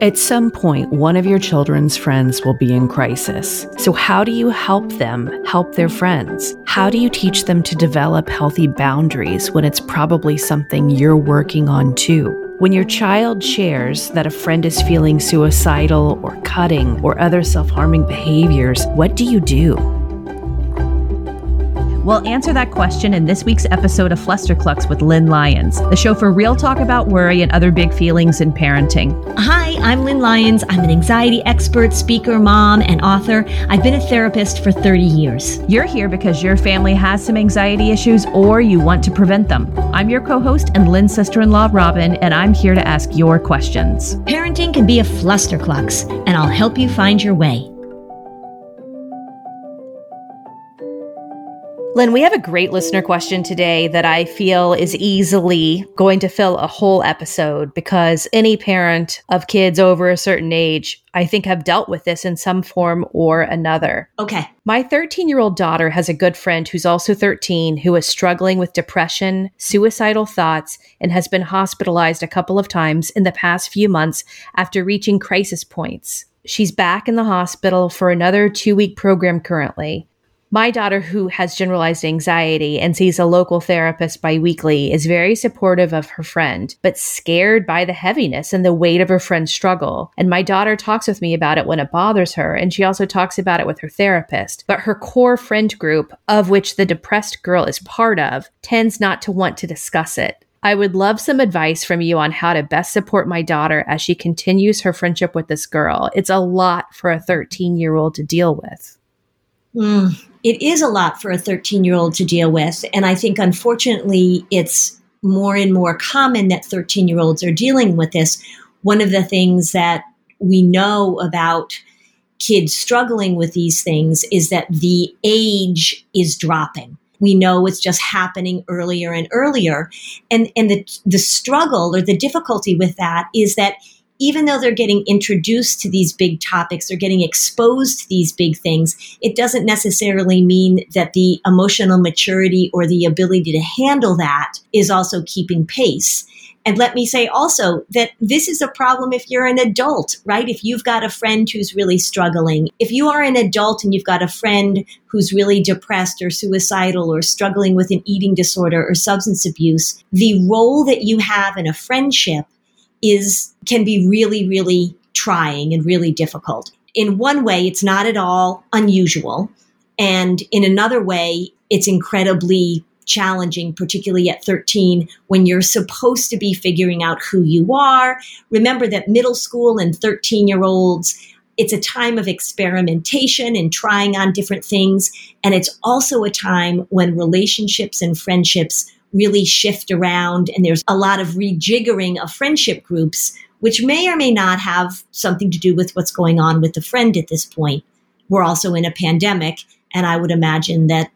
At some point, one of your children's friends will be in crisis. So, how do you help them help their friends? How do you teach them to develop healthy boundaries when it's probably something you're working on too? When your child shares that a friend is feeling suicidal or cutting or other self harming behaviors, what do you do? We'll answer that question in this week's episode of Flusterclux with Lynn Lyons, the show for real talk about worry and other big feelings in parenting. Hi, I'm Lynn Lyons. I'm an anxiety expert, speaker, mom, and author. I've been a therapist for 30 years. You're here because your family has some anxiety issues or you want to prevent them. I'm your co host and Lynn's sister in law, Robin, and I'm here to ask your questions. Parenting can be a flusterclux, and I'll help you find your way. Lynn, we have a great listener question today that I feel is easily going to fill a whole episode because any parent of kids over a certain age, I think, have dealt with this in some form or another. Okay. My 13 year old daughter has a good friend who's also 13 who is struggling with depression, suicidal thoughts, and has been hospitalized a couple of times in the past few months after reaching crisis points. She's back in the hospital for another two week program currently. My daughter, who has generalized anxiety and sees a local therapist biweekly, is very supportive of her friend, but scared by the heaviness and the weight of her friend's struggle. And my daughter talks with me about it when it bothers her, and she also talks about it with her therapist. But her core friend group, of which the depressed girl is part of, tends not to want to discuss it. I would love some advice from you on how to best support my daughter as she continues her friendship with this girl. It's a lot for a 13 year old to deal with. Mm, it is a lot for a 13 year old to deal with. And I think, unfortunately, it's more and more common that 13 year olds are dealing with this. One of the things that we know about kids struggling with these things is that the age is dropping. We know it's just happening earlier and earlier. And, and the, the struggle or the difficulty with that is that even though they're getting introduced to these big topics, they're getting exposed to these big things, it doesn't necessarily mean that the emotional maturity or the ability to handle that is also keeping pace. And let me say also that this is a problem if you're an adult, right? If you've got a friend who's really struggling, if you are an adult and you've got a friend who's really depressed or suicidal or struggling with an eating disorder or substance abuse, the role that you have in a friendship is can be really really trying and really difficult. In one way it's not at all unusual and in another way it's incredibly challenging particularly at 13 when you're supposed to be figuring out who you are. Remember that middle school and 13 year olds it's a time of experimentation and trying on different things. And it's also a time when relationships and friendships really shift around and there's a lot of rejiggering of friendship groups, which may or may not have something to do with what's going on with the friend at this point. We're also in a pandemic, and I would imagine that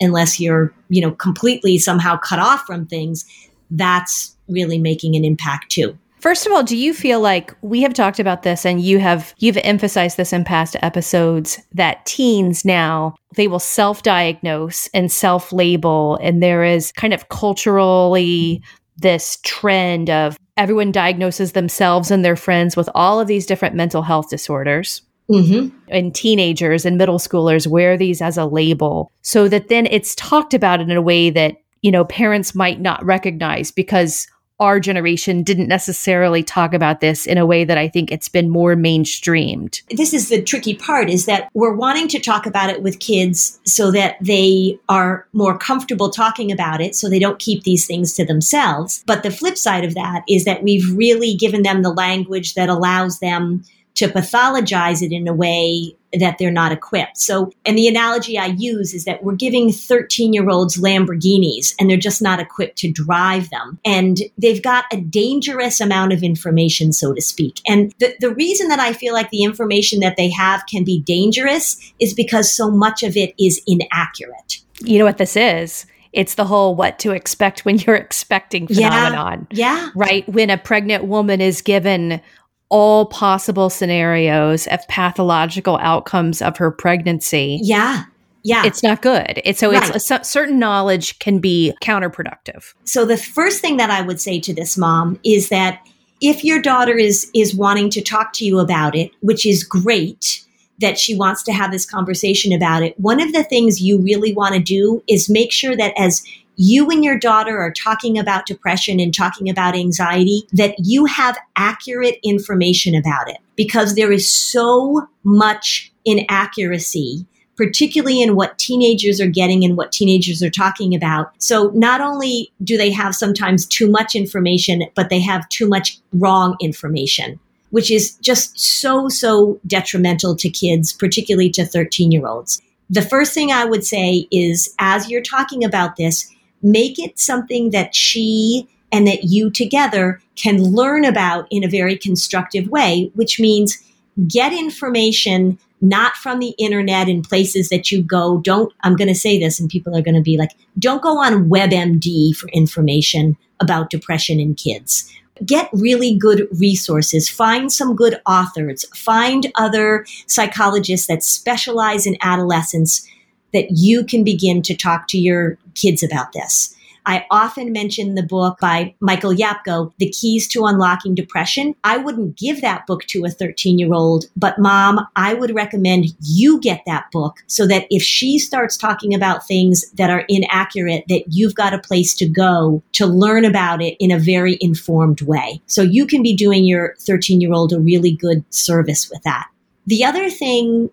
unless you're, you know, completely somehow cut off from things, that's really making an impact too. First of all, do you feel like we have talked about this and you have you've emphasized this in past episodes that teens now they will self-diagnose and self-label and there is kind of culturally this trend of everyone diagnoses themselves and their friends with all of these different mental health disorders. Mm-hmm. And teenagers and middle schoolers wear these as a label so that then it's talked about in a way that, you know, parents might not recognize because our generation didn't necessarily talk about this in a way that I think it's been more mainstreamed. This is the tricky part is that we're wanting to talk about it with kids so that they are more comfortable talking about it so they don't keep these things to themselves. But the flip side of that is that we've really given them the language that allows them to pathologize it in a way that they're not equipped. So, and the analogy I use is that we're giving 13 year olds Lamborghinis and they're just not equipped to drive them. And they've got a dangerous amount of information, so to speak. And the, the reason that I feel like the information that they have can be dangerous is because so much of it is inaccurate. You know what this is? It's the whole what to expect when you're expecting phenomenon. Yeah. yeah. Right. When a pregnant woman is given all possible scenarios of pathological outcomes of her pregnancy. Yeah. Yeah. It's not good. It's so right. it's a, certain knowledge can be counterproductive. So the first thing that I would say to this mom is that If your daughter is, is wanting to talk to you about it, which is great, that she wants to have this conversation about it. One of the things you really want to do is make sure that as you and your daughter are talking about depression and talking about anxiety, that you have accurate information about it because there is so much inaccuracy particularly in what teenagers are getting and what teenagers are talking about. So not only do they have sometimes too much information, but they have too much wrong information which is just so, so detrimental to kids, particularly to 13 year olds. The first thing I would say is as you're talking about this, make it something that she and that you together can learn about in a very constructive way, which means get information not from the internet in places that you go. Don't, I'm going to say this and people are going to be like, don't go on WebMD for information about depression in kids. Get really good resources, find some good authors, find other psychologists that specialize in adolescence that you can begin to talk to your kids about this. I often mention the book by Michael Yapko, The Keys to Unlocking Depression. I wouldn't give that book to a 13 year old, but mom, I would recommend you get that book so that if she starts talking about things that are inaccurate, that you've got a place to go to learn about it in a very informed way. So you can be doing your 13 year old a really good service with that. The other thing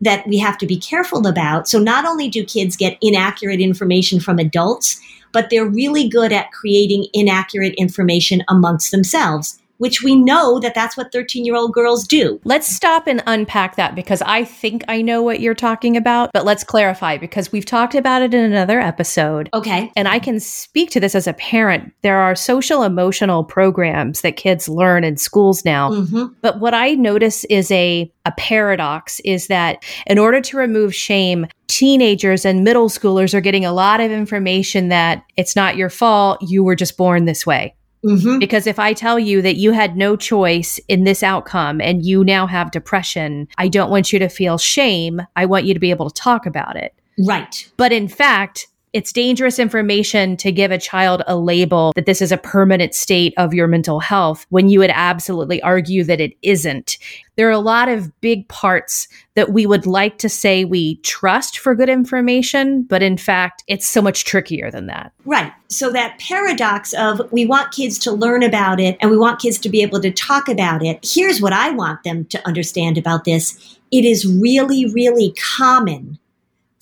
that we have to be careful about. So not only do kids get inaccurate information from adults, but they're really good at creating inaccurate information amongst themselves which we know that that's what 13 year old girls do. Let's stop and unpack that because I think I know what you're talking about, but let's clarify because we've talked about it in another episode. Okay. And I can speak to this as a parent. There are social emotional programs that kids learn in schools now. Mm-hmm. But what I notice is a, a paradox is that in order to remove shame, teenagers and middle schoolers are getting a lot of information that it's not your fault, you were just born this way. Mm-hmm. Because if I tell you that you had no choice in this outcome and you now have depression, I don't want you to feel shame. I want you to be able to talk about it. Right. But in fact, it's dangerous information to give a child a label that this is a permanent state of your mental health when you would absolutely argue that it isn't. There are a lot of big parts that we would like to say we trust for good information, but in fact, it's so much trickier than that. Right. So that paradox of we want kids to learn about it and we want kids to be able to talk about it. Here's what I want them to understand about this. It is really, really common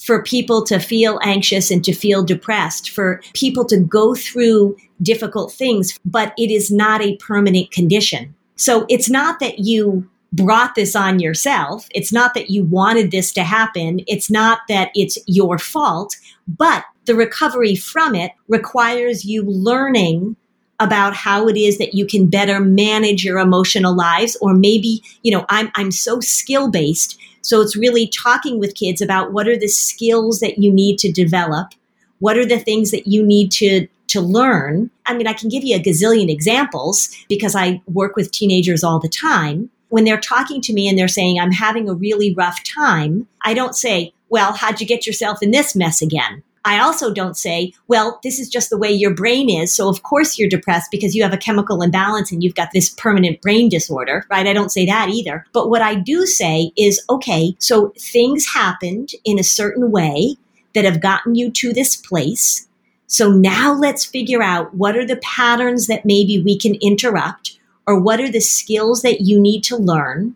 for people to feel anxious and to feel depressed, for people to go through difficult things, but it is not a permanent condition. So it's not that you brought this on yourself. It's not that you wanted this to happen. It's not that it's your fault, but the recovery from it requires you learning about how it is that you can better manage your emotional lives or maybe you know i'm i'm so skill based so it's really talking with kids about what are the skills that you need to develop? What are the things that you need to to learn? I mean, I can give you a gazillion examples because I work with teenagers all the time. When they're talking to me and they're saying, I'm having a really rough time, I don't say, Well, how'd you get yourself in this mess again? I also don't say, well, this is just the way your brain is. So of course you're depressed because you have a chemical imbalance and you've got this permanent brain disorder, right? I don't say that either. But what I do say is, okay, so things happened in a certain way that have gotten you to this place. So now let's figure out what are the patterns that maybe we can interrupt or what are the skills that you need to learn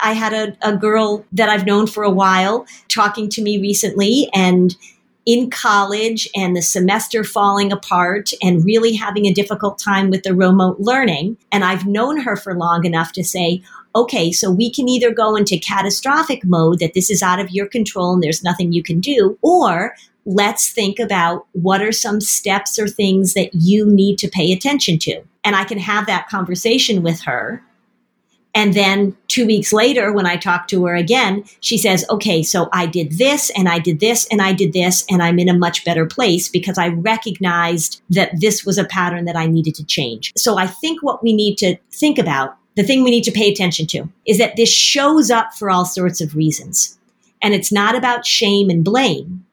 I had a, a, girl that I've known for a while talking to me recently, and in college and the semester falling apart and really having a difficult time with the remote learning. And I've known her for long enough to say, okay, so we can either go into catastrophic mode that this is out of your control and there's nothing you can do, or let's think about what are some steps or things that you need to pay attention to. And I can have that conversation with her and then two weeks later, when I talk to her again, she says, okay, so I did this and I did this and I did this, and I'm in a much better place because I recognized that this was a pattern that I needed to change. So I think what we need to think about, the thing we need to pay attention to, is that this shows up for all sorts of reasons. And it's not about shame and blame,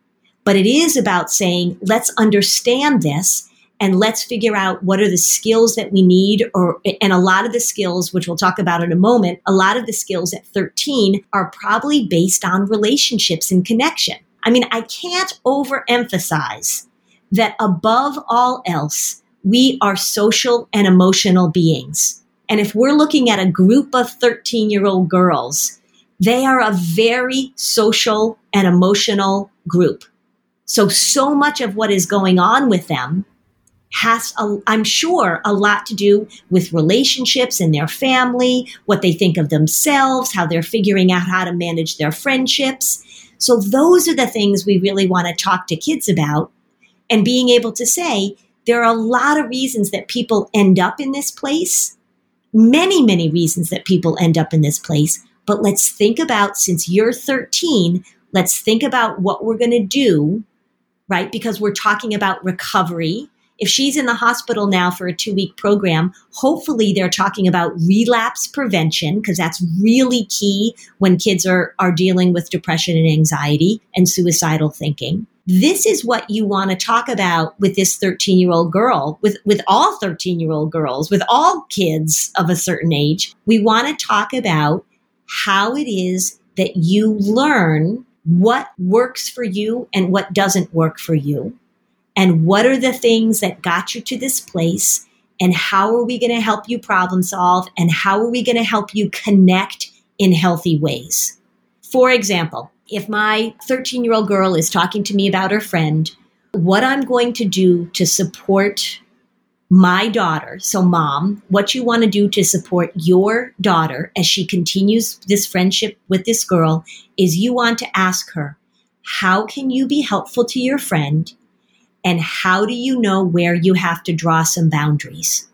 but it is about saying, let's understand this and let's figure out what are the skills that we need or and a lot of the skills which we'll talk about in a moment a lot of the skills at 13 are probably based on relationships and connection. I mean i can't overemphasize that above all else we are social and emotional beings. And if we're looking at a group of 13 year old girls they are a very social and emotional group. So so much of what is going on with them has, a, I'm sure, a lot to do with relationships in their family, what they think of themselves, how they're figuring out how to manage their friendships. So, those are the things we really want to talk to kids about. And being able to say, there are a lot of reasons that people end up in this place, many, many reasons that people end up in this place. But let's think about, since you're 13, let's think about what we're going to do, right? Because we're talking about recovery if she's in the hospital now for a two week program, hopefully they're talking about relapse prevention because that's really key when kids are, are dealing with depression and anxiety and suicidal thinking. This is what you want to talk about with this 13 year old girl, with, with all 13 year old girls, with all kids of a certain age. We want to talk about how it is that you learn what works for you and what doesn't work for you and what are the things that got you to this place and how are we going to help you problem solve and how are we going to help you connect in healthy ways. For example, if my 13 year old girl is talking to me about her friend, what I'm going to do to support my daughter, so mom, what you want to do to support your daughter as she continues this friendship with this girl is you want to ask her, how can you be helpful to your friend? And how do you know where you have to draw some boundaries?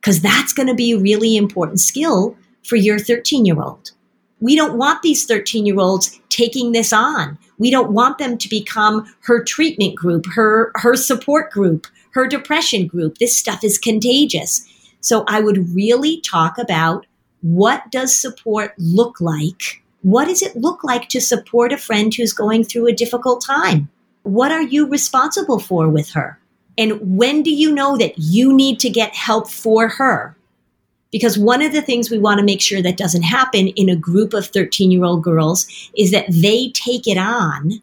Because that's going to be a really important skill for your 13 year old. We don't want these 13 year olds taking this on. We don't want them to become her treatment group, her, her support group, her depression group. This stuff is contagious. So I would really talk about what does support look like? What does it look like to support a friend who's going through a difficult time? What are you responsible for with her? And when do you know that you need to get help for her? Because one of the things we want to make sure that doesn't happen in a group of 13 year old girls is that they take it on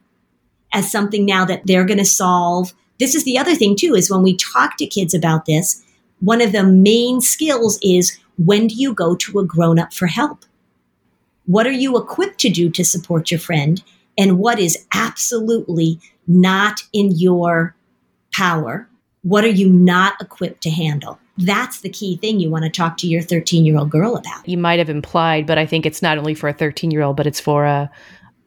as something now that they're going to solve. This is the other thing too, is when we talk to kids about this, one of the main skills is when do you go to a grown up for help? What are you equipped to do to support your friend? And what is absolutely not in your power? What are you not equipped to handle? That's the key thing you want to talk to your 13 year old girl about. You might have implied, but I think it's not only for a 13 year old, but it's for a,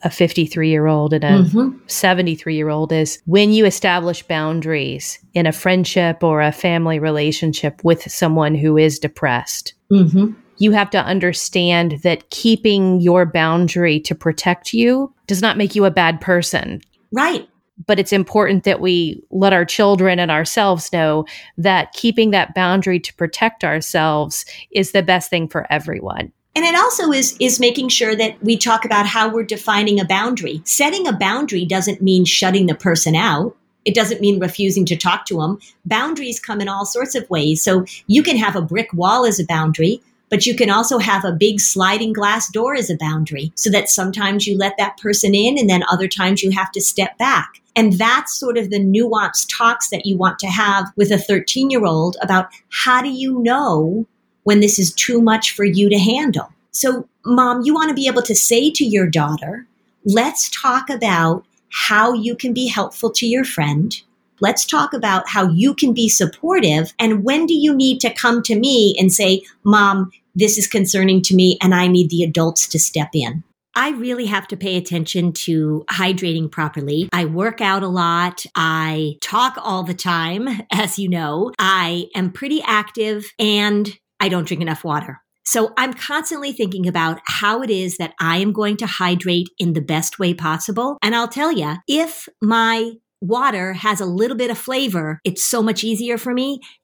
a 53 year old and a 73 mm-hmm. year old is when you establish boundaries in a friendship or a family relationship with someone who is depressed. Mm-hmm. You have to understand that keeping your boundary to protect you does not make you a bad person. Right but it's important that we let our children and ourselves know that keeping that boundary to protect ourselves is the best thing for everyone. And it also is is making sure that we talk about how we're defining a boundary. Setting a boundary doesn't mean shutting the person out. It doesn't mean refusing to talk to them. Boundaries come in all sorts of ways. So you can have a brick wall as a boundary, but you can also have a big sliding glass door as a boundary so that sometimes you let that person in and then other times you have to step back. And that's sort of the nuanced talks that you want to have with a 13 year old about how do you know when this is too much for you to handle? So, mom, you want to be able to say to your daughter, let's talk about how you can be helpful to your friend. Let's talk about how you can be supportive. And when do you need to come to me and say, Mom, this is concerning to me and I need the adults to step in? I really have to pay attention to hydrating properly. I work out a lot. I talk all the time, as you know. I am pretty active and I don't drink enough water. So I'm constantly thinking about how it is that I am going to hydrate in the best way possible. And I'll tell you, if my water has a little bit of flavor, it's so much easier for me.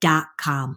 com.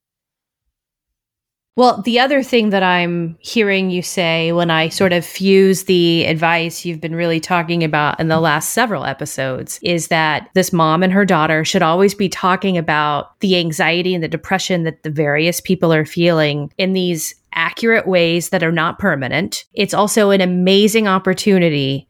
Well, the other thing that I'm hearing you say when I sort of fuse the advice you've been really talking about in the last several episodes is that this mom and her daughter should always be talking about the anxiety and the depression that the various people are feeling in these accurate ways that are not permanent. It's also an amazing opportunity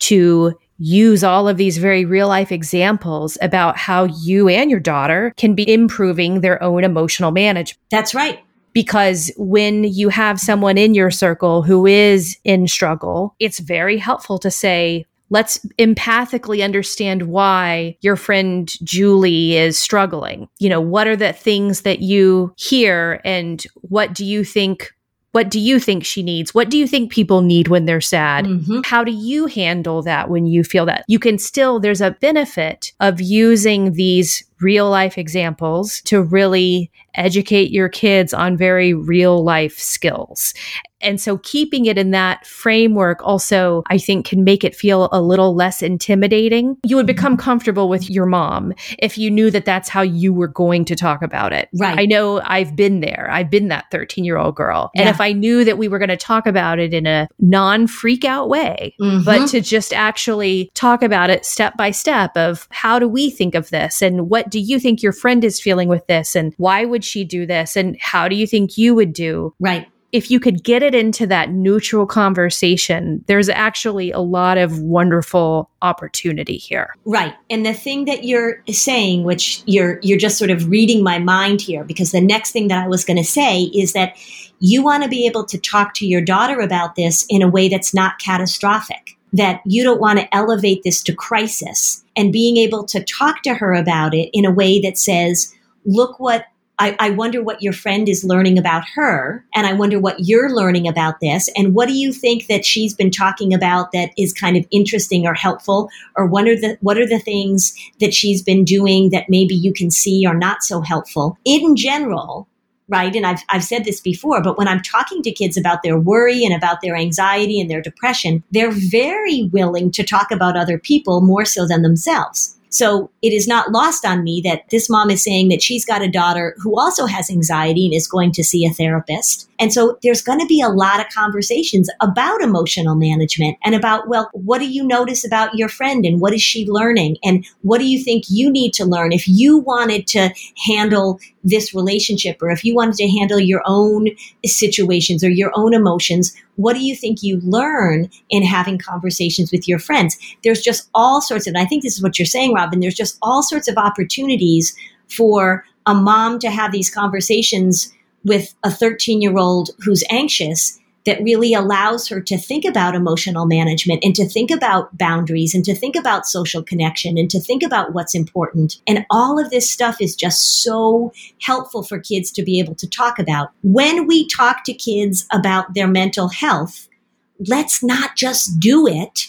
to use all of these very real life examples about how you and your daughter can be improving their own emotional management. That's right because when you have someone in your circle who is in struggle, it's very helpful to say, let's empathically understand why your friend Julie is struggling. You know, what are the things that you hear and what do you think What do you think she needs? What do you think people need when they're sad? Mhm. How do you handle that when you feel that? You can still, there's a benefit of using these real life examples to really educate your kids on very real life skills. And so keeping it in that framework also, I think, can make it feel a little less intimidating. You would become comfortable with your mom if you knew that that's how you were going to talk about it. Right. I know I've been there. I've been that 13 year old girl. And Yeah. if I knew that we were going to talk about it in a non freak out way, Mhm. but to just actually talk about it step by step of how do we think of this and what do you think your friend is feeling with this and why would she do this and how do you think you would do right. If you could get it into that neutral conversation there's actually a lot of wonderful opportunity here Right. And the thing that you're saying, which you're you're just sort of reading my mind here, because the next thing that I was going to say is that you want to be able to talk to your daughter about this in a way that's not catastrophic. That you don't want to elevate this to crisis and being able to talk to her about it in a way that says, look what I, I wonder what your friend is learning about her, and I wonder what you're learning about this, and what do you think that she's been talking about that is kind of interesting or helpful, or what are the what are the things that she's been doing that maybe you can see are not so helpful in general, right? And I've I've said this before, but when I'm talking to kids about their worry and about their anxiety and their depression, they're very willing to talk about other people more so than themselves. So it is not lost on me that this mom is saying that she's got a daughter who also has anxiety and is going to see a therapist. And so there's going to be a lot of conversations about emotional management and about, well, what do you notice about your friend and what is she learning? And what do you think you need to learn if you wanted to handle this relationship or if you wanted to handle your own situations or your own emotions? What do you think you learn in having conversations with your friends? There's just all sorts of, and I think this is what you're saying, Robin, there's just all sorts of opportunities for a mom to have these conversations with a 13 year old who's anxious that really allows her to think about emotional management and to think about boundaries and to think about social connection and to think about what's important. And all of this stuff is just so helpful for kids to be able to talk about. When we talk to kids about their mental health, let's not just do it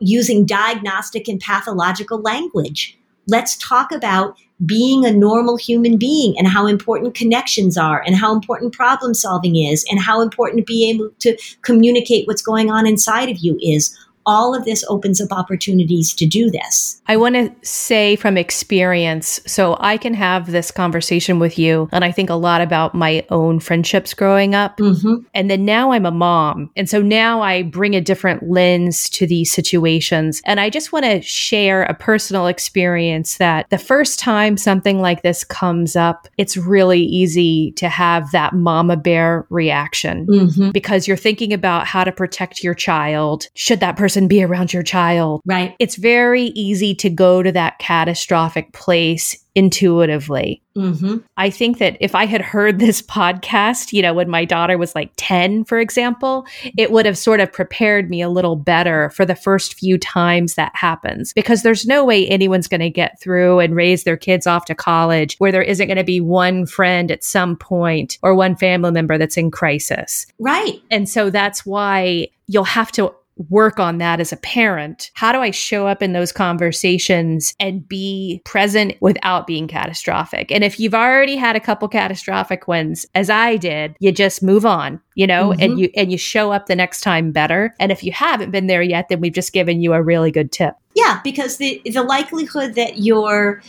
using diagnostic and pathological language. Let's talk about being a normal human being and how important connections are and how important problem solving is and how important being able to communicate what's going on inside of you is. All of this opens up opportunities to do this. I want to say from experience, so I can have this conversation with you, and I think a lot about my own friendships growing up. Mm-hmm. And then now I'm a mom. And so now I bring a different lens to these situations. And I just want to share a personal experience that the first time something like this comes up, it's really easy to have that mama bear reaction Mm-hmm. because you're thinking about how to protect your child. Should that person be around your child? Right. It's very easy to go to that catastrophic place intuitively. Mm-hmm. I think that if I had heard this podcast, you know, when my daughter was like 10, for example, it would have sort of prepared me a little better for the first few times that happens because there's no way anyone's going to get through and raise their kids off to college where there isn't going to be one friend at some point or one family member that's in crisis. Right. And so that's why you'll have to work on that as a parent. How do I show up in those conversations and be present without being catastrophic? And if you've already had a couple catastrophic ones, as I did, you just move on, you know, and mm-hmm. you and you show up the next time better. And if you haven't been there yet, then we've just given you a really good tip. Yeah, because the the likelihood that your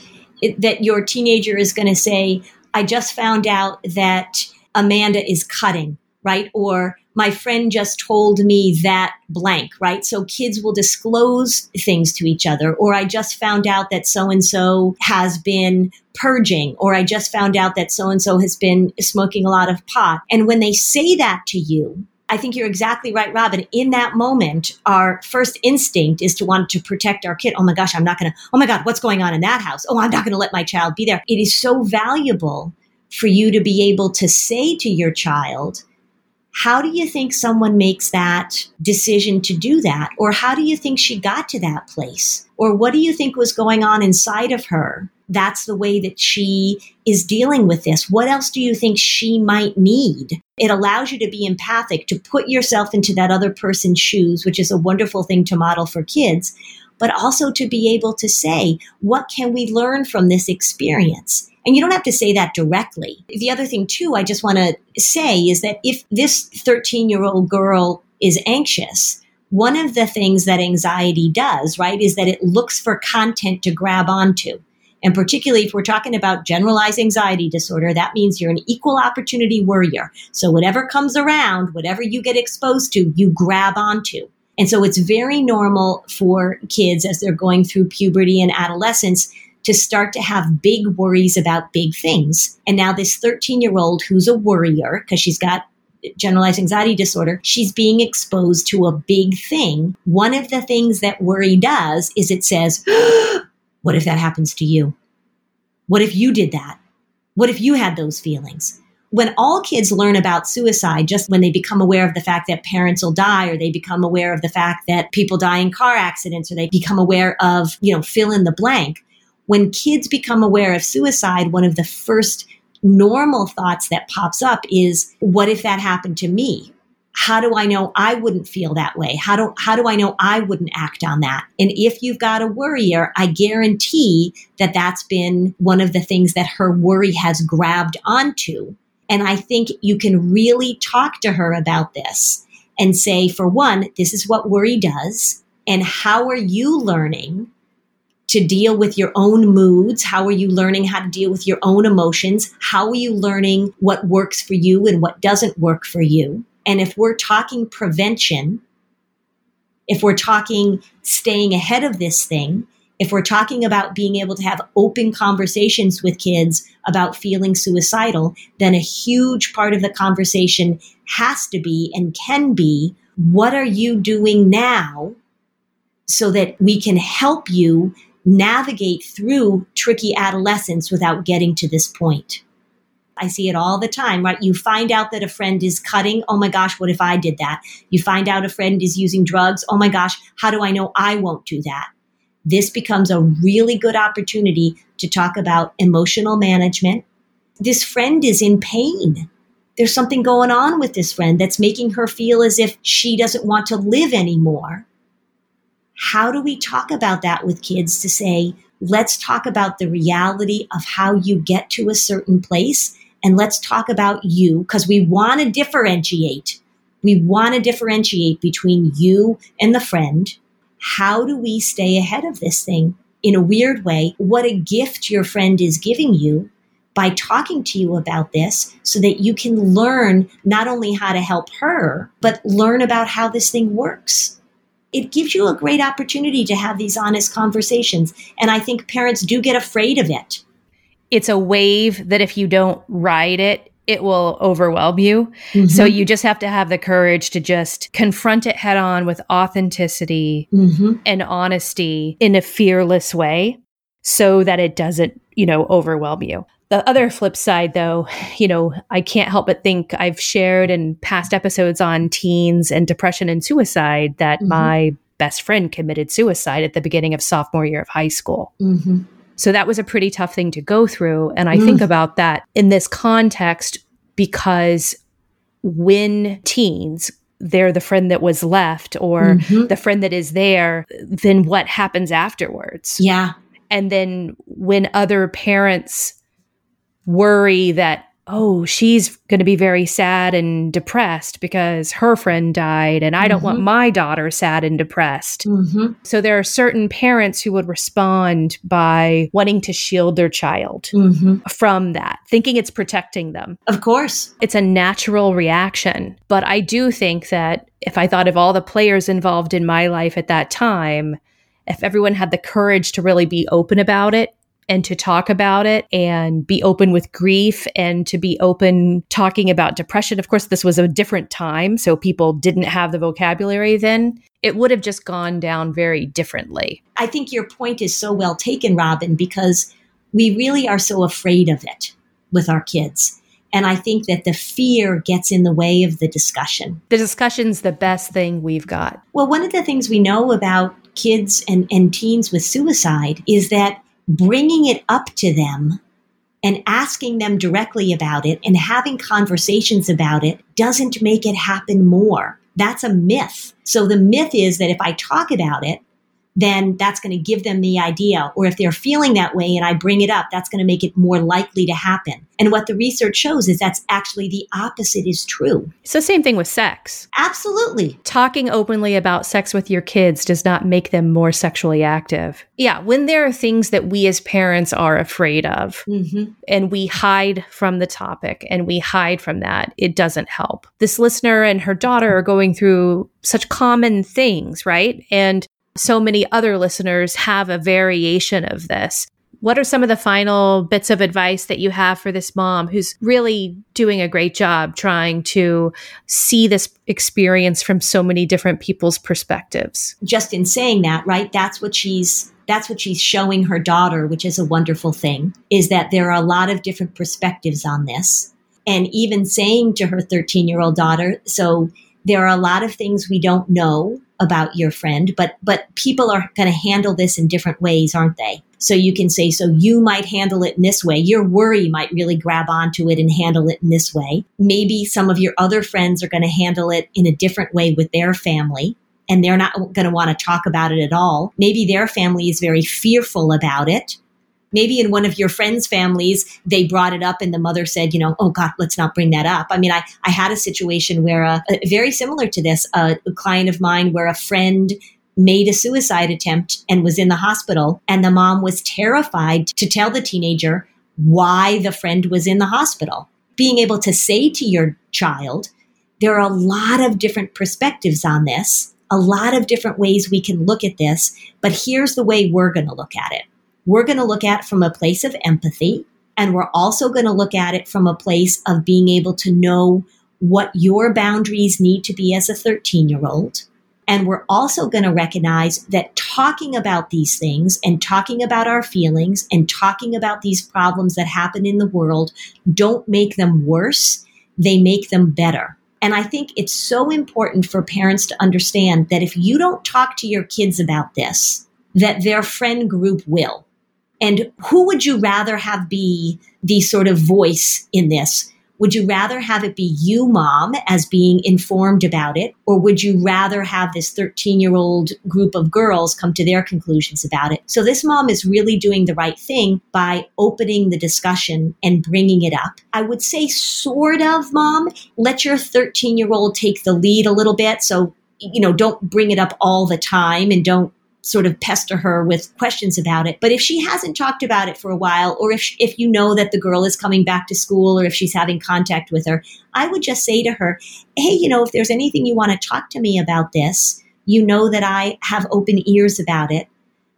that your teenager is going to say, "I just found out that Amanda is cutting," right? Or my friend just told me that blank, right? So kids will disclose things to each other. Or I just found out that so and so has been purging, or I just found out that so and so has been smoking a lot of pot. And when they say that to you, I think you're exactly right, Robin. In that moment, our first instinct is to want to protect our kid. Oh my gosh, I'm not going to, oh my God, what's going on in that house? Oh, I'm not going to let my child be there. It is so valuable for you to be able to say to your child, how do you think someone makes that decision to do that? Or how do you think she got to that place? Or what do you think was going on inside of her that's the way that she is dealing with this. What else do you think she might need? It allows you to be empathic, to put yourself into that other person's shoes, which is a wonderful thing to model for kids, but also to be able to say, what can we learn from this experience? And you don't have to say that directly. The other thing, too, I just want to say is that if this 13 year old girl is anxious, one of the things that anxiety does, right, is that it looks for content to grab onto. And particularly if we're talking about generalized anxiety disorder, that means you're an equal opportunity worrier. So whatever comes around, whatever you get exposed to, you grab onto. And so it's very normal for kids as they're going through puberty and adolescence to start to have big worries about big things. And now this 13 year old who's a worrier because she's got generalized anxiety disorder, she's being exposed to a big thing. One of the things that worry does is it says, What if that happens to you? What if you did that? What if you had those feelings? When all kids learn about suicide, just when they become aware of the fact that parents will die, or they become aware of the fact that people die in car accidents, or they become aware of, you know, fill in the blank. When kids become aware of suicide, one of the first normal thoughts that pops up is, what if that happened to me? how do I know I wouldn't feel that way? How do, how do I know I wouldn't act on that? And if you've got a worrier, I guarantee that that's been one of the things that her worry has grabbed onto. And I think you can really talk to her about this and say, for one, this is what worry does. And how are you learning to deal with your own moods? How are you learning how to deal with your own emotions? How are you learning what works for you and what doesn't work for you? And if we're talking prevention, if we're talking staying ahead of this thing, if we're talking about being able to have open conversations with kids about feeling suicidal, then a huge part of the conversation has to be and can be what are you doing now so that we can help you navigate through tricky adolescence without getting to this point? I see it all the time, right? You find out that a friend is cutting. Oh my gosh, what if I did that? You find out a friend is using drugs. Oh my gosh, how do I know I won't do that? This becomes a really good opportunity to talk about emotional management. This friend is in pain. There's something going on with this friend that's making her feel as if she doesn't want to live anymore. How do we talk about that with kids to say, let's talk about the reality of how you get to a certain place and let's talk about you because we want to differentiate. We want to differentiate between you and the friend. How do we stay ahead of this thing in a weird way? What a gift your friend is giving you by talking to you about this so that you can learn not only how to help her, but learn about how this thing works. It gives you a great opportunity to have these honest conversations. And I think parents do get afraid of it it's a wave that if you don't ride it, it will overwhelm you. Mm-hmm. So you just have to have the courage to just confront it head on with authenticity mm-hmm. and honesty in a fearless way so that it doesn't, you know, overwhelm you. The other flip side, though, you know, I can't help but think I've shared in past episodes on teens and depression and suicide that mm-hmm. my best friend committed suicide at the beginning of sophomore year of high school. Mm-hmm. So that was a pretty tough thing to go through. And I mm. think about that in this context because when teens, they're the friend that was left or mm-hmm. the friend that is there, then what happens afterwards? Yeah. And then when other parents worry that oh, she's going to be very sad and depressed because her friend died, and I don't mm-hmm. want my daughter sad and depressed. Mm-hmm. So there are certain parents who would respond by wanting to shield their child mm-hmm. from that, thinking it's protecting them. Of course. It's a natural reaction. But I do think that if I thought of all the players involved in my life at that time, if everyone had the courage to really be open about it and to talk about it and be open with grief and to be open talking about depression. Of course, this was a different time, so people didn't have the vocabulary then. It would have just gone down very differently. I think your point is so well taken, Robin, because we really are so afraid of it with our kids. And I think that the fear gets in the way of the discussion. The discussion's the best thing we've got. Well, one of the things we know about kids and, and teens with suicide is that bringing it up to them and asking them directly about it and having conversations about it doesn't make it happen more. That's a myth. So the myth is that if I talk about it, then that's going to give them the idea. Or if they're feeling that way and I bring it up, that's going to make it more likely to happen. And what the research shows is that's actually the opposite is true. It's the same thing with sex. Absolutely. Talking openly about sex with your kids does not make them more sexually active. Yeah, when there are things that we as parents are afraid of mm-hmm. and we hide from the topic and we hide from that, it doesn't help. This listener and her daughter are going through such common things, right? And so many other listeners have a variation of this. What are some of the final bits of advice that you have for this mom who's really doing a great job trying to see this experience from so many different people's perspectives? Just in saying that, right? That's what she's that's what she's showing her daughter, which is a wonderful thing, is that there are a lot of different perspectives on this. And even saying to her 13 year old daughter, so there are a lot of things we don't know about your friend, but but people are going to handle this in different ways, aren't they? So you can say, so you might handle it in this way. Your worry might really grab onto it and handle it in this way. Maybe some of your other friends are going to handle it in a different way with their family and they're not going to want to talk about it at all. Maybe their family is very fearful about it maybe in one of your friends' families, they brought it up and the mother said, you know, oh God, let's not bring that up. I mean, I, I had a situation where, uh, very similar to this, uh, a client of mine where a friend made a suicide attempt and was in the hospital, and the mom was terrified to tell the teenager why the friend was in the hospital. Being able to say to your child, there are a lot of different perspectives on this, a lot of different ways we can look at this, but here's the way we're going to look at it we're going to look at from a place of empathy. And we're also going to look at it from a place of being able to know what your boundaries need to be as a 13 year old. And we're also going to recognize that talking about these things and talking about our feelings and talking about these problems that happen in the world don't make them worse. They make them better. And I think it's so important for parents to understand that if you don't talk to your kids about this, that their friend group will. And who would you rather have be the sort of voice in this? Would you rather have it be you, mom, as being informed about it? Or would you rather have this 13 year old group of girls come to their conclusions about it? So this mom is really doing the right thing by opening the discussion and bringing it up. I would say, sort of, mom, let your 13 year old take the lead a little bit. So, you know, don't bring it up all the time and don't sort of pester her with questions about it. But if she hasn't talked about it for a while, or if, if you know that the girl is coming back to school, or if she's having contact with her, I would just say to her, Hey, you know, if there's anything you want to talk to me about this, you know that I have open ears about it.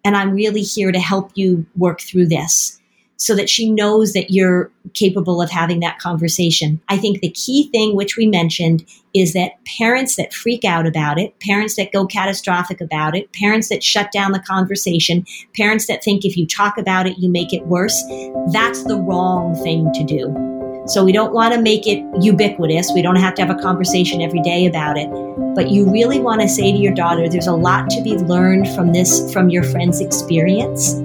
And I'm really here to help you work through this so that she knows that you're capable of having that conversation. I think the key thing, which we mentioned, is that parents that freak out about it, parents that go catastrophic about it, parents that shut down the conversation, parents that think if you talk about it, you make it worse, that's the wrong thing to do. So we don't want to make it ubiquitous. We don't have to have a conversation every day about it. But you really want to say to your daughter, there's a lot to be learned from this, from your friend's experience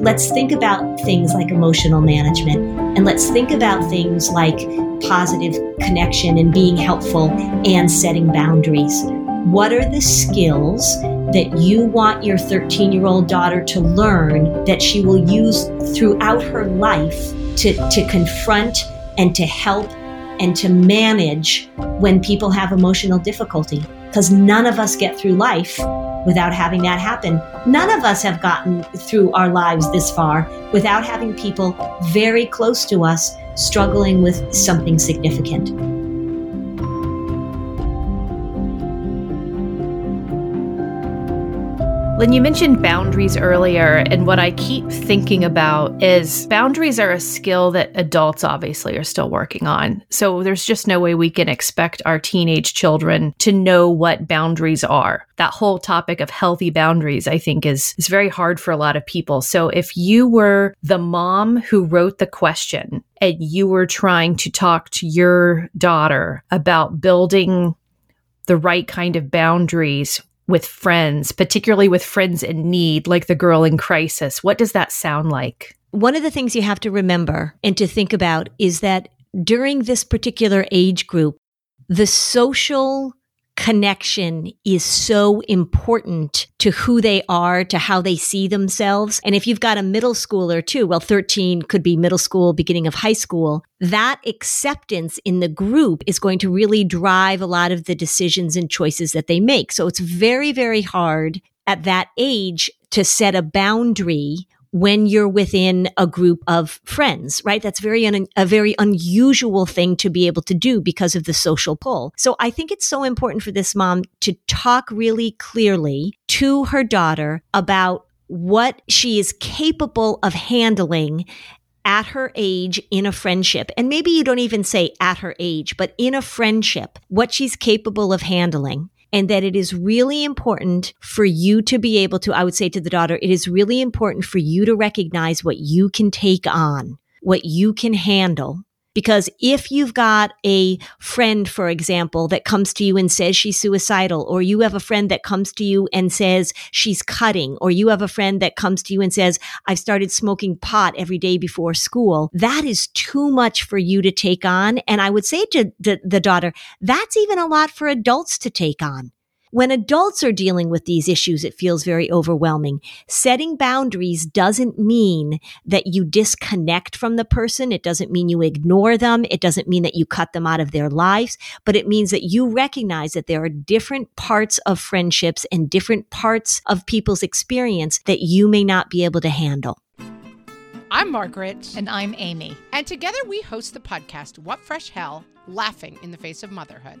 let's think about things like emotional management and let's think about things like positive connection and being helpful and setting boundaries. What are the skills that you want your 13 year old daughter to learn that she will use throughout her life to, to confront and to help and to manage when people have emotional difficulty? Because none of us get through life without having that happen. None of us have gotten through our lives this far without having people very close to us struggling with something significant. Lynn, you mentioned boundaries earlier, and what I keep thinking about is boundaries are a skill that adults obviously are still working on. So there's just no way we can expect our teenage children to know what boundaries are. That whole topic of healthy boundaries, I think, is, is very hard for a lot of people. So if you were the mom who wrote the question and you were trying to talk to your daughter about building the right kind of boundaries with friends, particularly with friends in need, like the girl in crisis? What does that sound like? One of the things you have to remember and to think about is that during this particular age group, the social connection is so important to who they are, to how they see themselves. And if you've got a middle schooler too, well, 13 could be middle school, beginning of high school, that acceptance in the group is going to really drive a lot of the decisions and choices that they make. So it's very, very hard at that age to set a boundary when you're within a group of friends, right? That's very un- a very unusual thing to be able to do because of the social pull. So I think it's so important for this mom to talk really clearly to her daughter about what she is capable of handling at her age in a friendship. And maybe you don't even say at her age, but in a friendship, what she's capable of handling and that it is really important for you to be able to, I would say to the daughter, it is really important for you to recognize what you can take on, what you can handle. Because if you've got a friend, for example, that comes to you and says she's suicidal, or you have a friend that comes to you and says she's cutting, or you have a friend that comes to you and says, I've started smoking pot every day before school, that is too much for you to take on. And I would say to the, the daughter, that's even a lot for adults to take on. When adults are dealing with these issues, it feels very overwhelming. Setting boundaries doesn't mean that you disconnect from the person. It doesn't mean you ignore them. It doesn't mean that you cut them out of their lives, but it means that you recognize that there are different parts of friendships and different parts of people's experience that you may not be able to handle. I'm Margaret. And I'm Amy. And together we host the podcast, What Fresh Hell Laughing in the Face of Motherhood.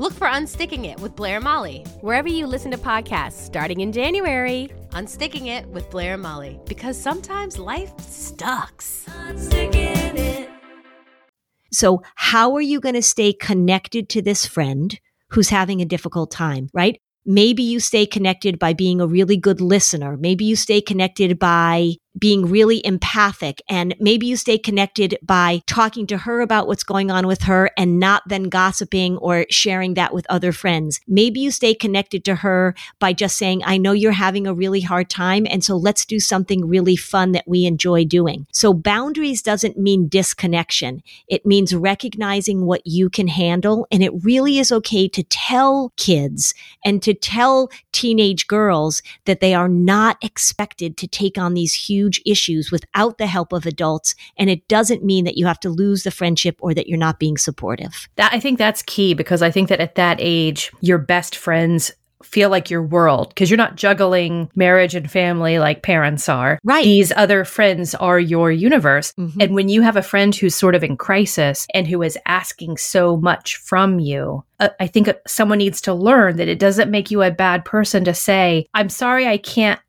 Look for Unsticking It with Blair and Molly, wherever you listen to podcasts, starting in January. Unsticking It with Blair and Molly, because sometimes life sucks. So, how are you going to stay connected to this friend who's having a difficult time, right? Maybe you stay connected by being a really good listener. Maybe you stay connected by being really empathic. And maybe you stay connected by talking to her about what's going on with her and not then gossiping or sharing that with other friends. Maybe you stay connected to her by just saying, I know you're having a really hard time. And so let's do something really fun that we enjoy doing. So boundaries doesn't mean disconnection. It means recognizing what you can handle. And it really is okay to tell kids and to tell teenage girls that they are not expected to take on these huge issues without the help of adults. And it doesn't mean that you have to lose the friendship or that you're not being supportive. That I think that's key because I think that at that age, your best friends feel like your world because you're not juggling marriage and family like parents are. Right. These other friends are your universe. Mm-hmm. And when you have a friend who's sort of in crisis and who is asking so much from you, uh, I think someone needs to learn that it doesn't make you a bad person to say, I'm sorry, I can't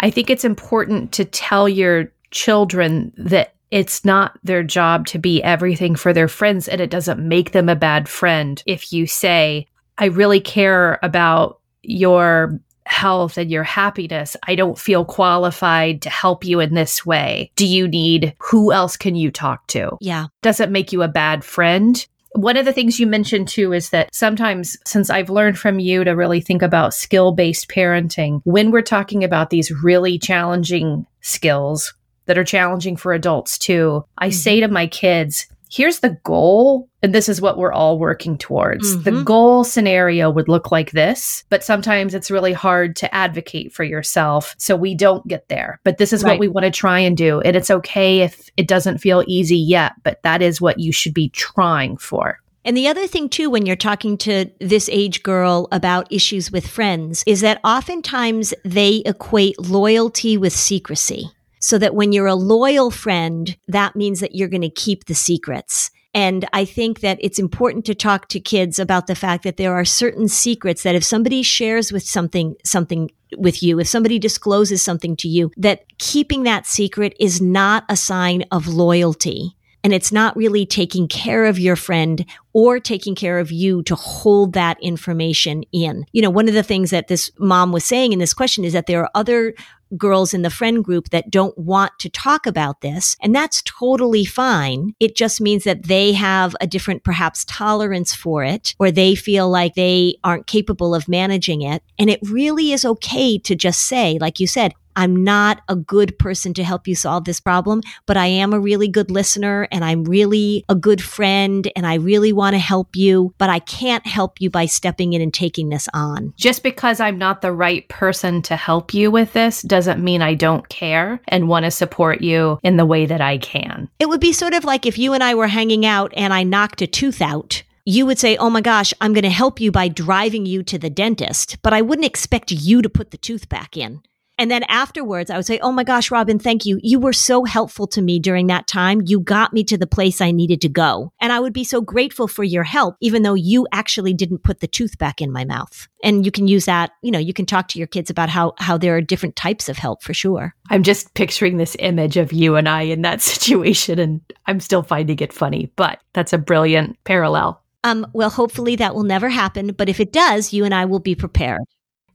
I think it's important to tell your children that it's not their job to be everything for their friends and it doesn't make them a bad friend if you say, I really care about your health and your happiness. I don't feel qualified to help you in this way. Do you need who else can you talk to? Yeah. Does it make you a bad friend. One of the things you mentioned too is that sometimes, since I've learned from you to really think about skill based parenting, when we're talking about these really challenging skills that are challenging for adults too, I say mm-hmm. to my kids, here's the goal and this is what we're all working towards. The Mhm. goal scenario would look like this, but sometimes it's really hard to advocate for yourself. So we don't get there. But this is what we want to try and do. And it's okay if it doesn't feel easy yet, but that is what you should be trying for. And the other thing, too, when you're talking to this age girl about issues with friends, is that oftentimes they equate loyalty with secrecy. So that when you're a loyal friend, that means that you're going to keep the secrets. And I think that it's important to talk to kids about the fact that there are certain secrets that if somebody shares with something, something with you, if somebody discloses something to you, that keeping that secret is not a sign of loyalty. And it's not really taking care of your friend or taking care of you to hold that information in. You know, one of the things that this mom was saying in this question is that there are other girls in the friend group that don't want to talk about this. And that's totally fine. It just means that they have a different, perhaps, tolerance for it, or they feel like they aren't capable of managing it. And it really is okay to just say, like you said, I'm not a good person to help you solve this problem, but I am a really good listener and I'm really a good friend and I really want to help you, but I can't help you by stepping in and taking this on. Just because I'm not the right person to help you with this doesn't mean I don't care and want to support you in the way that I can. It would be sort of like if you and I were hanging out and I knocked a tooth out. You would say, Oh my gosh, I'm going to help you by driving you to the dentist, but I wouldn't expect you to put the tooth back in. And then afterwards, I would say, Oh my gosh, Robin, thank you. You were so helpful to me during that time. You got me to the place I needed to go. And I would be so grateful for your help, even though you actually didn't put the tooth back in my mouth. And you can use that, you know, you can talk to your kids about how, how there are different types of help for sure. I'm just picturing this image of you and I in that situation, and I'm still finding it funny, but that's a brilliant parallel. Um, well, hopefully that will never happen. But if it does, you and I will be prepared.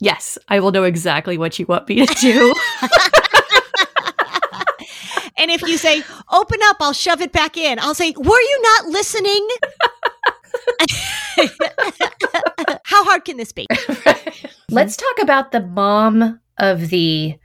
Yes, I will know exactly what you want me to do. And if you say, open up, I'll shove it back in, I'll say, were you not listening? How hard can this be? Let's talk about the mom of the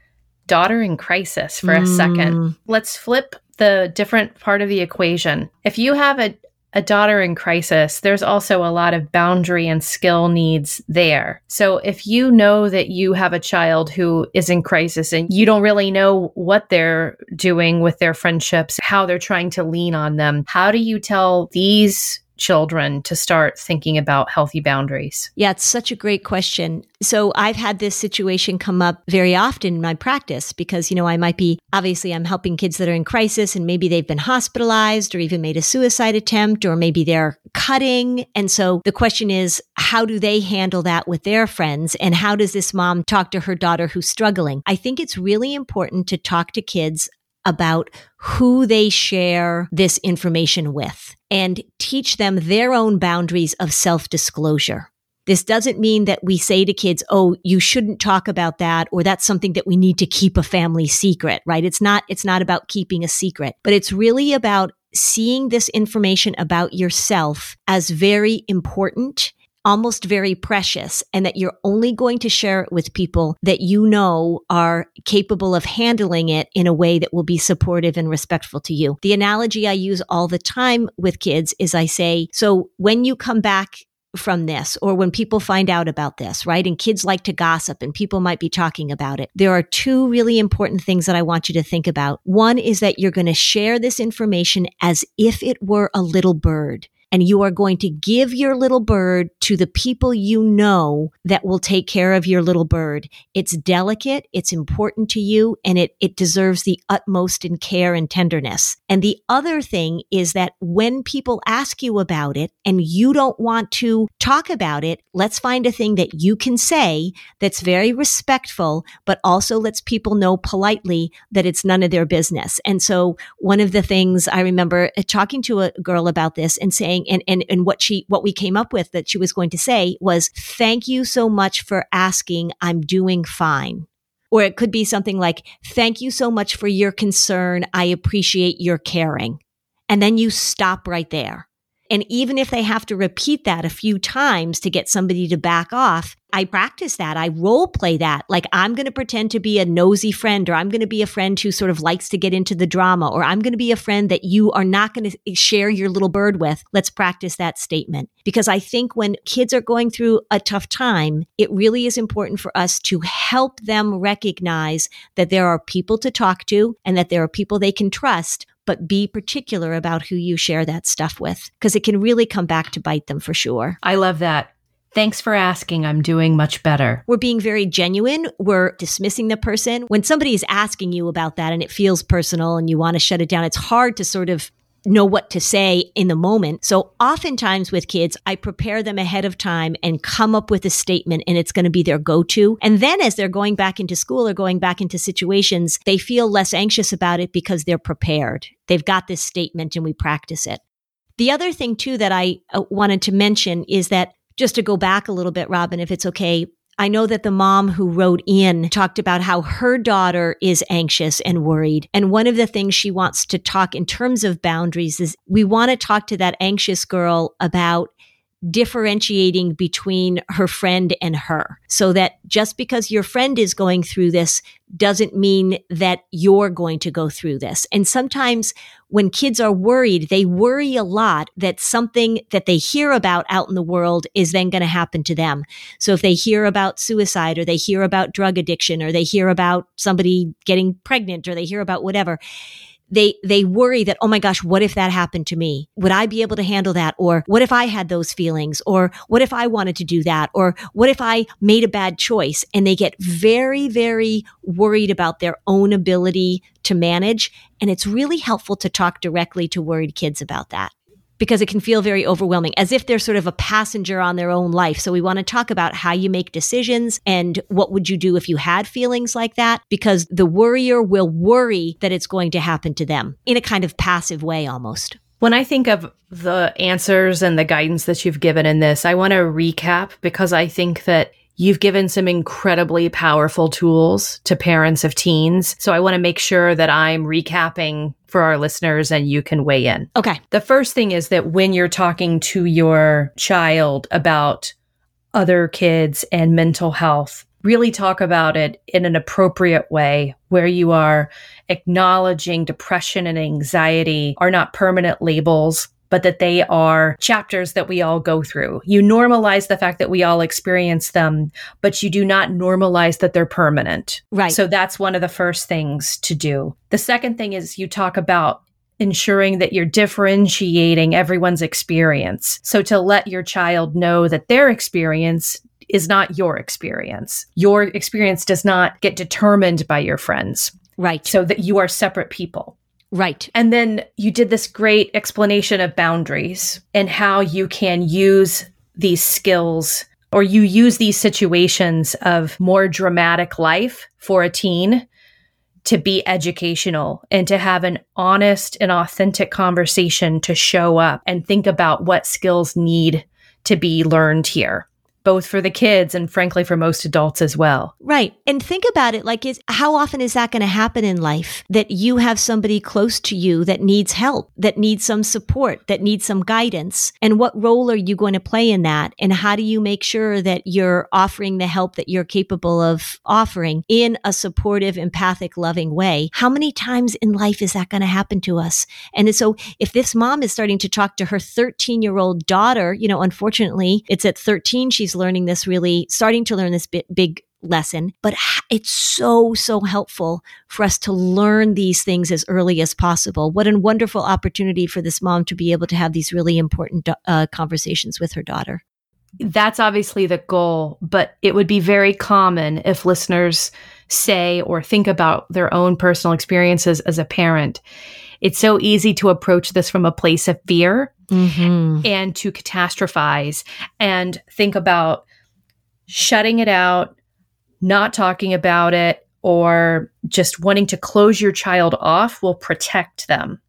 daughter in crisis for a second. Mm. Let's flip the different part of the equation. If you have a a daughter in crisis, there's also a lot of boundary and skill needs there. So if you know that you have a child who is in crisis and you don't really know what they're doing with their friendships, how they're trying to lean on them, how do you tell these children to start thinking about healthy boundaries? Yeah, it's such a great question. So I've had this situation come up very often in my practice because, you know, I might be obviously I'm helping kids that are in crisis and maybe they've been hospitalized or even made a suicide attempt or maybe they're cutting. And so the question is, how do they handle that with their friends? And how does this mom talk to her daughter who's struggling? I think it's really important to talk to kids about who they share this information with and teach them their own boundaries of self disclosure. This doesn't mean that we say to kids, Oh, you shouldn't talk about that, or that's something that we need to keep a family secret, right? It's not, it's not about keeping a secret, but it's really about seeing this information about yourself as very important almost very precious and that you're only going to share it with people that you know are capable of handling it in a way that will be supportive and respectful to you. The analogy I use all the time with kids is I say, so when you come back from this or when people find out about this, right? And kids like to gossip and people might be talking about it. There are two really important things that I want you to think about. One is that you're going to share this information as if it were a little bird. And you are going to give your little bird to the people you know that will take care of your little bird. It's delicate, it's important to you, and it, it deserves the utmost in care and tenderness. And the other thing is that when people ask you about it and you don't want to talk about it, let's find a thing that you can say that's very respectful, but also lets people know politely that it's none of their business. And so one of the things I remember uh, talking to a girl about this and saying, and, and, and what she, what we came up with that she was going to say was, thank you so much for asking. I'm doing fine. Or it could be something like, thank you so much for your concern. I appreciate your caring. And then you stop right there. And even if they have to repeat that a few times to get somebody to back off, I practice that. I role play that. Like I'm going to pretend to be a nosy friend, or I'm going to be a friend who sort of likes to get into the drama, or I'm going to be a friend that you are not going to share your little bird with. Let's practice that statement. Because I think when kids are going through a tough time, it really is important for us to help them recognize that there are people to talk to and that there are people they can trust but be particular about who you share that stuff with because it can really come back to bite them for sure. I love that. Thanks for asking. I'm doing much better. We're being very genuine. We're dismissing the person. When somebody is asking you about that and it feels personal and you want to shut it down, it's hard to sort of know what to say in the moment. So oftentimes with kids, I prepare them ahead of time and come up with a statement and it's going to be their go-to. And then as they're going back into school or going back into situations, they feel less anxious about it because they're prepared. They've got this statement and we practice it. The other thing too that I uh, wanted to mention is that just to go back a little bit, Robin, if it's okay, I know that the mom who wrote in talked about how her daughter is anxious and worried. And one of the things she wants to talk in terms of boundaries is we want to talk to that anxious girl about differentiating between her friend and her so that just because your friend is going through this doesn't mean that you're going to go through this. And sometimes when kids are worried, they worry a lot that something that they hear about out in the world is then going to happen to them. So if they hear about suicide or they hear about drug addiction or they hear about somebody getting pregnant or they hear about whatever, they they worry that oh my gosh what if that happened to me? Would i be able to handle that? Or what if i had those feelings? Or what if i wanted to do that? Or what if i made a bad choice? And they get very very worried about their own ability to manage. And it's really helpful to talk directly to worried kids about that because it can feel very overwhelming, as if they're sort of a passenger on their own life. So we want to talk about how you make decisions and what would you do if you had feelings like that, because the worrier will worry that it's going to happen to them in a kind of passive way almost. When I think of the answers and the guidance that you've given in this, I want to recap because I think that You've given some incredibly powerful tools to parents of teens. So I want to make sure that I'm recapping for our listeners and you can weigh in. Okay. The first thing is that when you're talking to your child about other kids and mental health, really talk about it in an appropriate way where you are acknowledging depression and anxiety are not permanent labels but that they are chapters that we all go through. You normalize the fact that we all experience them, but you do not normalize that they're permanent. Right. So that's one of the first things to do. The second thing is you talk about ensuring that you're differentiating everyone's experience. So to let your child know that their experience is not your experience. Your experience does not get determined by your friends. Right. So that you are separate people. Right. And then you did this great explanation of boundaries and how you can use these skills or you use these situations of more dramatic life for a teen to be educational and to have an honest and authentic conversation to show up and think about what skills need to be learned here both for the kids and frankly for most adults as well. Right. And think about it like is how often is that going to happen in life that you have somebody close to you that needs help, that needs some support, that needs some guidance? And what role are you going to play in that? And how do you make sure that you're offering the help that you're capable of offering in a supportive, empathic, loving way? How many times in life is that going to happen to us? And so if this mom is starting to talk to her 13 year old daughter, you know, unfortunately it's at 13 she's learning this really, starting to learn this big, lesson, but it's so, so helpful for us to learn these things as early as possible. What a wonderful opportunity for this mom to be able to have these really important uh, conversations with her daughter. That's obviously the goal, but it would be very common if listeners say or think about their own personal experiences as a parent. It's so easy to approach this from a place of fear mm-hmm. and to catastrophize and think about shutting it out, not talking about it, or just wanting to close your child off will protect them.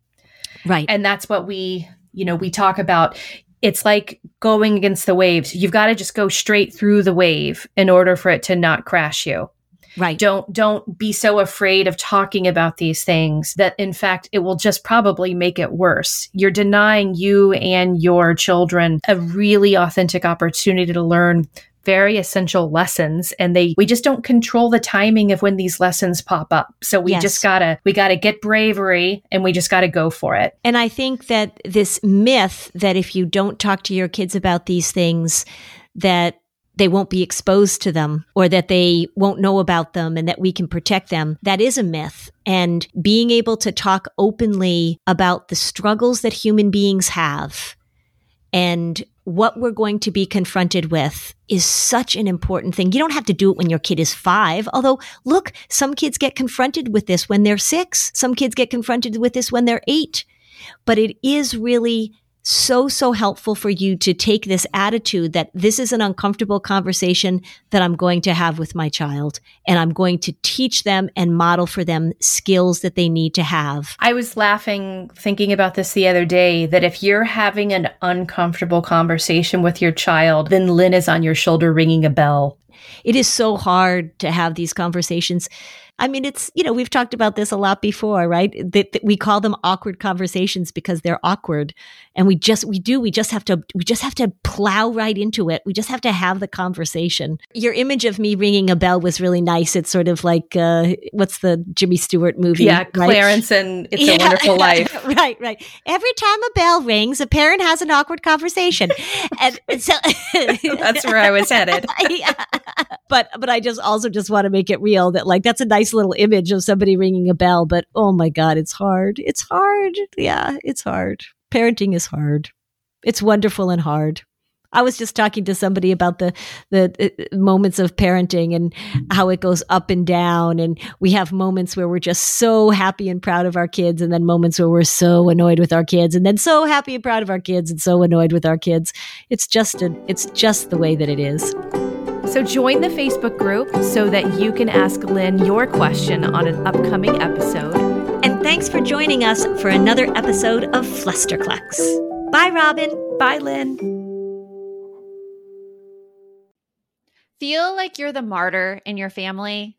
Right. And that's what we, you know, we talk about. It's like going against the waves. You've got to just go straight through the wave in order for it to not crash you. Right. Don't don't be so afraid of talking about these things that in fact it will just probably make it worse. You're denying you and your children a really authentic opportunity to learn very essential lessons and they we just don't control the timing of when these lessons pop up so we yes. just gotta we gotta get bravery and we just gotta go for it and i think that this myth that if you don't talk to your kids about these things that they won't be exposed to them or that they won't know about them and that we can protect them. That is a myth. And being able to talk openly about the struggles that human beings have and what we're going to be confronted with is such an important thing. You don't have to do it when your kid is five. Although, look, some kids get confronted with this when they're six. Some kids get confronted with this when they're eight. But it is really so, so helpful for you to take this attitude that this is an uncomfortable conversation that I'm going to have with my child and I'm going to teach them and model for them skills that they need to have. I was laughing thinking about this the other day that if you're having an uncomfortable conversation with your child, then Lynn is on your shoulder ringing a bell. It is so hard to have these conversations I mean, it's, you know, we've talked about this a lot before, right? That, that, we call them awkward conversations because they're awkward. And we just, we do, we just have to, we just have to plow right into it. We just have to have the conversation. Your image of me ringing a bell was really nice. It's sort of like, uh, what's the Jimmy Stewart movie? Yeah, right? Clarence and It's yeah. a Wonderful Life. right, right. Every time a bell rings, a parent has an awkward conversation. and so that's where I was headed. yeah. But, but I just also just want to make it real that like, that's a nice nice little image of somebody ringing a bell, but oh my God, it's hard. It's hard. Yeah, it's hard. Parenting is hard. It's wonderful and hard. I was just talking to somebody about the the uh, moments of parenting and how it goes up and down and we have moments where we're just so happy and proud of our kids and then moments where we're so annoyed with our kids and then so happy and proud of our kids and so annoyed with our kids. It's just a, it's just the way that it is. So join the Facebook group so that you can ask Lynn your question on an upcoming episode. And thanks for joining us for another episode of Flusterclux. Bye, Robin. Bye, Lynn. Feel like you're the martyr in your family?